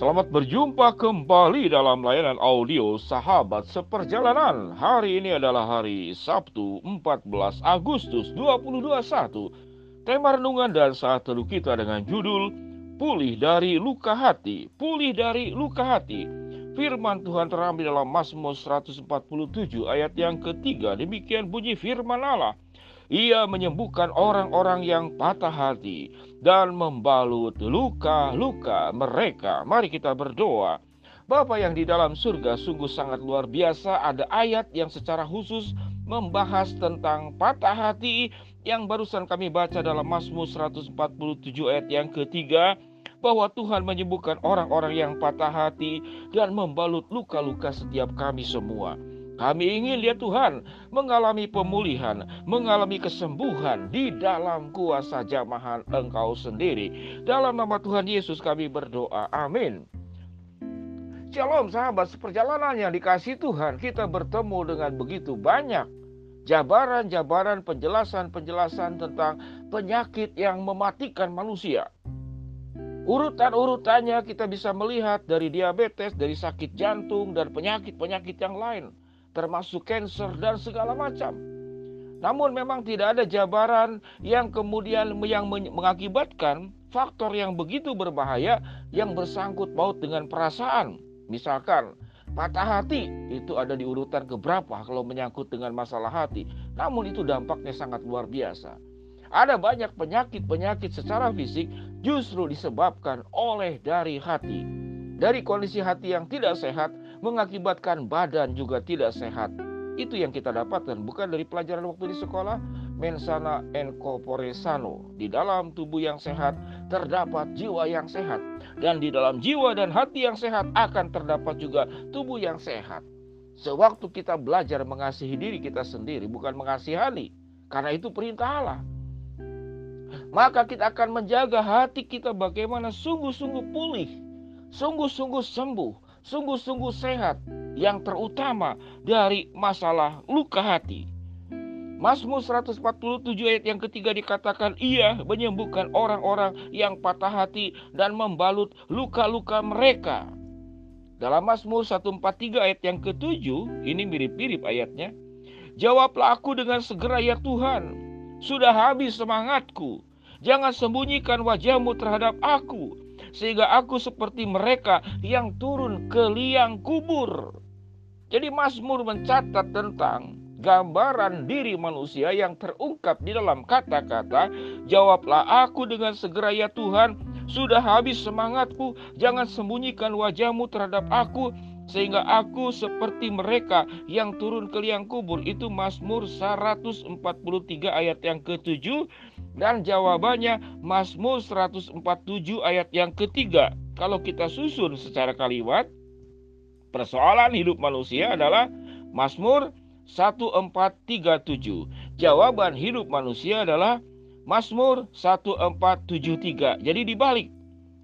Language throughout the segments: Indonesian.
Selamat berjumpa kembali dalam layanan audio Sahabat Seperjalanan. Hari ini adalah hari Sabtu 14 Agustus 2021. Tema renungan dan saat teduh kita dengan judul Pulih dari Luka Hati. Pulih dari Luka Hati. Firman Tuhan terambil dalam Mazmur 147 ayat yang ketiga. Demikian bunyi firman Allah. Ia menyembuhkan orang-orang yang patah hati dan membalut luka-luka mereka. Mari kita berdoa. Bapa yang di dalam surga sungguh sangat luar biasa. Ada ayat yang secara khusus membahas tentang patah hati yang barusan kami baca dalam Mazmur 147 ayat yang ketiga bahwa Tuhan menyembuhkan orang-orang yang patah hati dan membalut luka-luka setiap kami semua. Kami ingin lihat Tuhan mengalami pemulihan, mengalami kesembuhan di dalam kuasa jamahan Engkau sendiri. Dalam nama Tuhan Yesus kami berdoa. Amin. Shalom sahabat seperjalanan yang dikasih Tuhan Kita bertemu dengan begitu banyak Jabaran-jabaran penjelasan-penjelasan tentang penyakit yang mematikan manusia Urutan-urutannya kita bisa melihat dari diabetes, dari sakit jantung, dan penyakit-penyakit yang lain termasuk cancer dan segala macam. Namun memang tidak ada jabaran yang kemudian yang mengakibatkan faktor yang begitu berbahaya yang bersangkut paut dengan perasaan. Misalkan patah hati itu ada di urutan keberapa kalau menyangkut dengan masalah hati. Namun itu dampaknya sangat luar biasa. Ada banyak penyakit-penyakit secara fisik justru disebabkan oleh dari hati. Dari kondisi hati yang tidak sehat mengakibatkan badan juga tidak sehat. Itu yang kita dapatkan bukan dari pelajaran waktu di sekolah. Mensana corpore sano. Di dalam tubuh yang sehat terdapat jiwa yang sehat. Dan di dalam jiwa dan hati yang sehat akan terdapat juga tubuh yang sehat. Sewaktu kita belajar mengasihi diri kita sendiri bukan mengasihani. Karena itu perintah Allah. Maka kita akan menjaga hati kita bagaimana sungguh-sungguh pulih. Sungguh-sungguh sembuh sungguh-sungguh sehat yang terutama dari masalah luka hati. Mazmur 147 ayat yang ketiga dikatakan ia menyembuhkan orang-orang yang patah hati dan membalut luka-luka mereka. Dalam Mazmur 143 ayat yang ketujuh, ini mirip-mirip ayatnya. Jawablah aku dengan segera ya Tuhan, sudah habis semangatku. Jangan sembunyikan wajahmu terhadap aku sehingga aku seperti mereka yang turun ke liang kubur. Jadi Mazmur mencatat tentang gambaran diri manusia yang terungkap di dalam kata-kata, "Jawablah aku dengan segera ya Tuhan, sudah habis semangatku, jangan sembunyikan wajahmu terhadap aku." sehingga aku seperti mereka yang turun ke liang kubur itu Mazmur 143 ayat yang ketujuh dan jawabannya Mazmur 147 ayat yang ketiga. Kalau kita susun secara kalimat, persoalan hidup manusia adalah Mazmur 1437. Jawaban hidup manusia adalah Mazmur 1473. Jadi dibalik.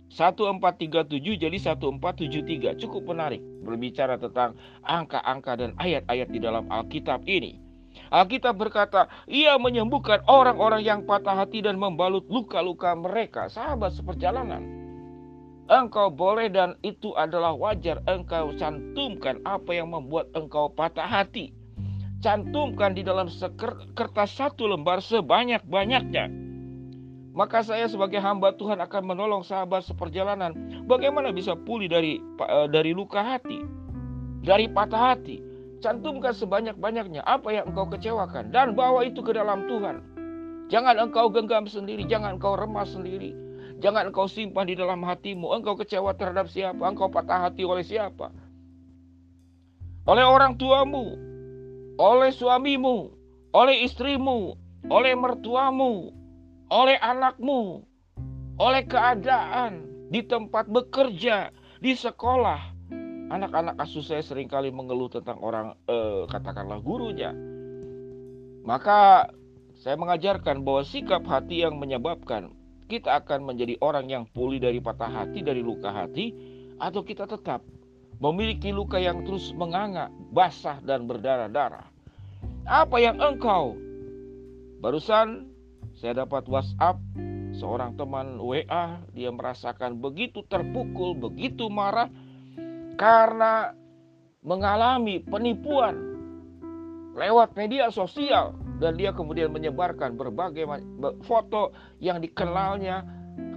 1437 jadi 1473. Cukup menarik berbicara tentang angka-angka dan ayat-ayat di dalam Alkitab ini. Alkitab berkata, ia menyembuhkan orang-orang yang patah hati dan membalut luka-luka mereka. Sahabat seperjalanan. Engkau boleh dan itu adalah wajar engkau cantumkan apa yang membuat engkau patah hati. Cantumkan di dalam kertas satu lembar sebanyak-banyaknya. Maka saya sebagai hamba Tuhan akan menolong sahabat seperjalanan. Bagaimana bisa pulih dari eh, dari luka hati, dari patah hati. Cantumkan sebanyak-banyaknya apa yang engkau kecewakan dan bawa itu ke dalam Tuhan. Jangan engkau genggam sendiri, jangan engkau remas sendiri. Jangan engkau simpan di dalam hatimu. Engkau kecewa terhadap siapa? Engkau patah hati oleh siapa? Oleh orang tuamu, oleh suamimu, oleh istrimu, oleh mertuamu, oleh anakmu, oleh keadaan di tempat bekerja, di sekolah, Anak-anak asuh saya sering kali mengeluh tentang orang eh, katakanlah gurunya. Maka saya mengajarkan bahwa sikap hati yang menyebabkan kita akan menjadi orang yang pulih dari patah hati, dari luka hati, atau kita tetap memiliki luka yang terus menganga, basah dan berdarah-darah. Apa yang engkau? Barusan saya dapat WhatsApp seorang teman WA, dia merasakan begitu terpukul, begitu marah karena mengalami penipuan lewat media sosial dan dia kemudian menyebarkan berbagai foto yang dikenalnya,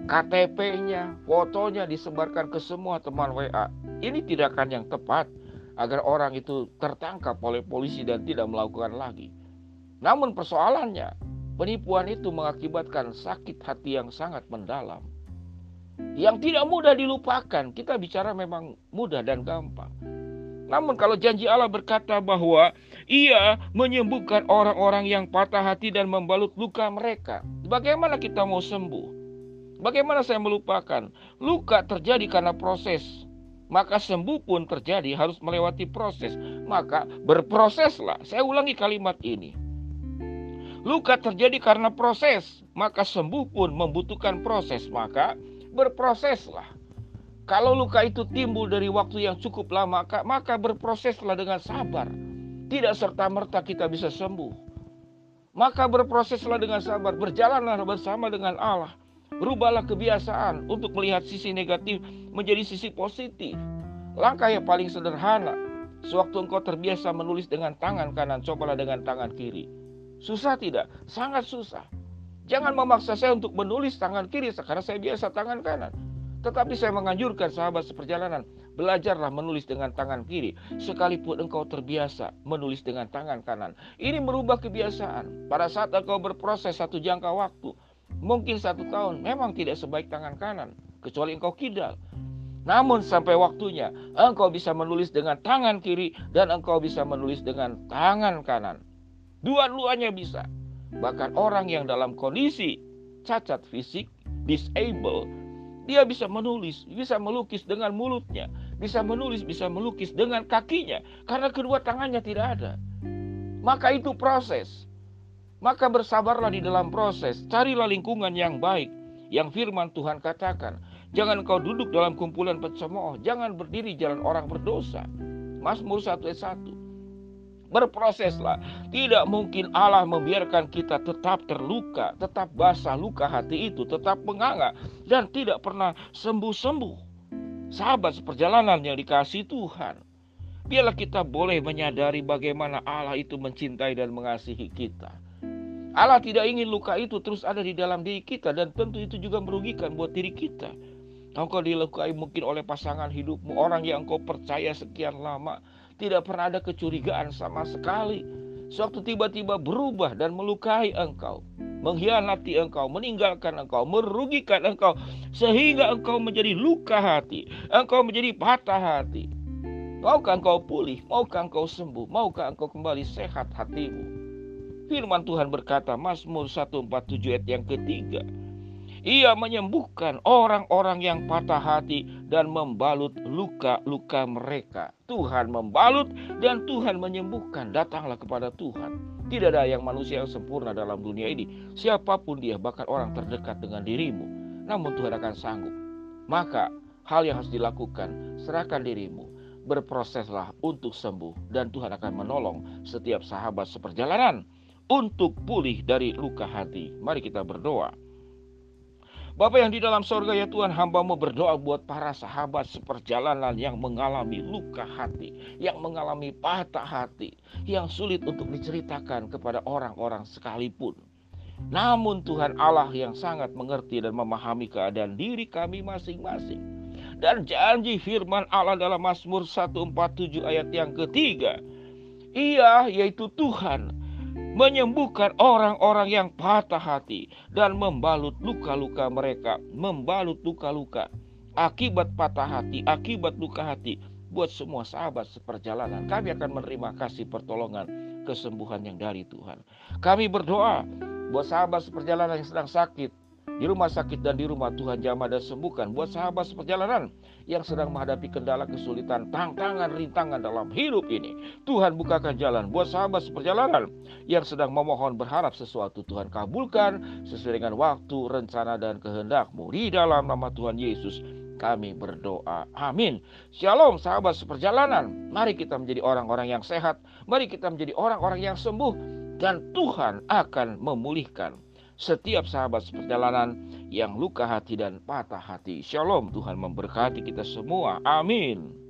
KTP-nya, fotonya disebarkan ke semua teman WA. Ini tindakan yang tepat agar orang itu tertangkap oleh polisi dan tidak melakukan lagi. Namun persoalannya, penipuan itu mengakibatkan sakit hati yang sangat mendalam. Yang tidak mudah dilupakan, kita bicara memang mudah dan gampang. Namun kalau janji Allah berkata bahwa ia menyembuhkan orang-orang yang patah hati dan membalut luka mereka. Bagaimana kita mau sembuh? Bagaimana saya melupakan? Luka terjadi karena proses. Maka sembuh pun terjadi harus melewati proses. Maka berproseslah. Saya ulangi kalimat ini. Luka terjadi karena proses, maka sembuh pun membutuhkan proses, maka berproseslah. Kalau luka itu timbul dari waktu yang cukup lama, maka, berproseslah dengan sabar. Tidak serta-merta kita bisa sembuh. Maka berproseslah dengan sabar, berjalanlah bersama dengan Allah. Rubahlah kebiasaan untuk melihat sisi negatif menjadi sisi positif. Langkah yang paling sederhana, sewaktu engkau terbiasa menulis dengan tangan kanan, cobalah dengan tangan kiri. Susah tidak? Sangat susah. Jangan memaksa saya untuk menulis tangan kiri karena saya biasa tangan kanan. Tetapi saya menganjurkan sahabat seperjalanan, belajarlah menulis dengan tangan kiri. Sekalipun engkau terbiasa menulis dengan tangan kanan. Ini merubah kebiasaan. Pada saat engkau berproses satu jangka waktu, mungkin satu tahun, memang tidak sebaik tangan kanan. Kecuali engkau kidal. Namun sampai waktunya engkau bisa menulis dengan tangan kiri dan engkau bisa menulis dengan tangan kanan. Dua-duanya bisa. Bahkan orang yang dalam kondisi cacat fisik, disable, dia bisa menulis, bisa melukis dengan mulutnya, bisa menulis, bisa melukis dengan kakinya, karena kedua tangannya tidak ada. Maka itu proses. Maka bersabarlah di dalam proses, carilah lingkungan yang baik, yang firman Tuhan katakan. Jangan kau duduk dalam kumpulan pencemooh, jangan berdiri jalan orang berdosa. Mazmur 1 ayat 1. Berproseslah. Tidak mungkin Allah membiarkan kita tetap terluka, tetap basah luka hati itu, tetap menganga dan tidak pernah sembuh-sembuh. Sahabat seperjalanan yang dikasih Tuhan. Biarlah kita boleh menyadari bagaimana Allah itu mencintai dan mengasihi kita. Allah tidak ingin luka itu terus ada di dalam diri kita dan tentu itu juga merugikan buat diri kita. Engkau dilukai mungkin oleh pasangan hidupmu, orang yang engkau percaya sekian lama, tidak pernah ada kecurigaan sama sekali. Sewaktu tiba-tiba berubah dan melukai engkau, mengkhianati engkau, meninggalkan engkau, merugikan engkau, sehingga engkau menjadi luka hati, engkau menjadi patah hati. Maukah engkau pulih? Maukah engkau sembuh? Maukah engkau kembali sehat hatimu? Firman Tuhan berkata, Mazmur 147 ayat yang ketiga, ia menyembuhkan orang-orang yang patah hati dan membalut luka-luka mereka. Tuhan membalut dan Tuhan menyembuhkan. Datanglah kepada Tuhan. Tidak ada yang manusia yang sempurna dalam dunia ini. Siapa pun dia, bahkan orang terdekat dengan dirimu. Namun Tuhan akan sanggup. Maka hal yang harus dilakukan, serahkan dirimu. Berproseslah untuk sembuh dan Tuhan akan menolong setiap sahabat seperjalanan untuk pulih dari luka hati. Mari kita berdoa. Bapak yang di dalam sorga ya Tuhan hambamu berdoa buat para sahabat seperjalanan yang mengalami luka hati, yang mengalami patah hati, yang sulit untuk diceritakan kepada orang-orang sekalipun. Namun Tuhan Allah yang sangat mengerti dan memahami keadaan diri kami masing-masing. Dan janji firman Allah dalam Mazmur 147 ayat yang ketiga. Ia yaitu Tuhan menyembuhkan orang-orang yang patah hati dan membalut luka-luka mereka, membalut luka-luka akibat patah hati, akibat luka hati buat semua sahabat seperjalanan. Kami akan menerima kasih pertolongan kesembuhan yang dari Tuhan. Kami berdoa buat sahabat seperjalanan yang sedang sakit, di rumah sakit dan di rumah Tuhan jamah dan sembuhkan buat sahabat seperjalanan yang sedang menghadapi kendala kesulitan, tantangan, rintangan dalam hidup ini. Tuhan bukakan jalan buat sahabat seperjalanan yang sedang memohon berharap sesuatu Tuhan kabulkan sesuai dengan waktu, rencana dan kehendakmu. Di dalam nama Tuhan Yesus kami berdoa. Amin. Shalom sahabat seperjalanan. Mari kita menjadi orang-orang yang sehat. Mari kita menjadi orang-orang yang sembuh. Dan Tuhan akan memulihkan setiap sahabat perjalanan yang luka hati dan patah hati. Shalom, Tuhan memberkati kita semua. Amin.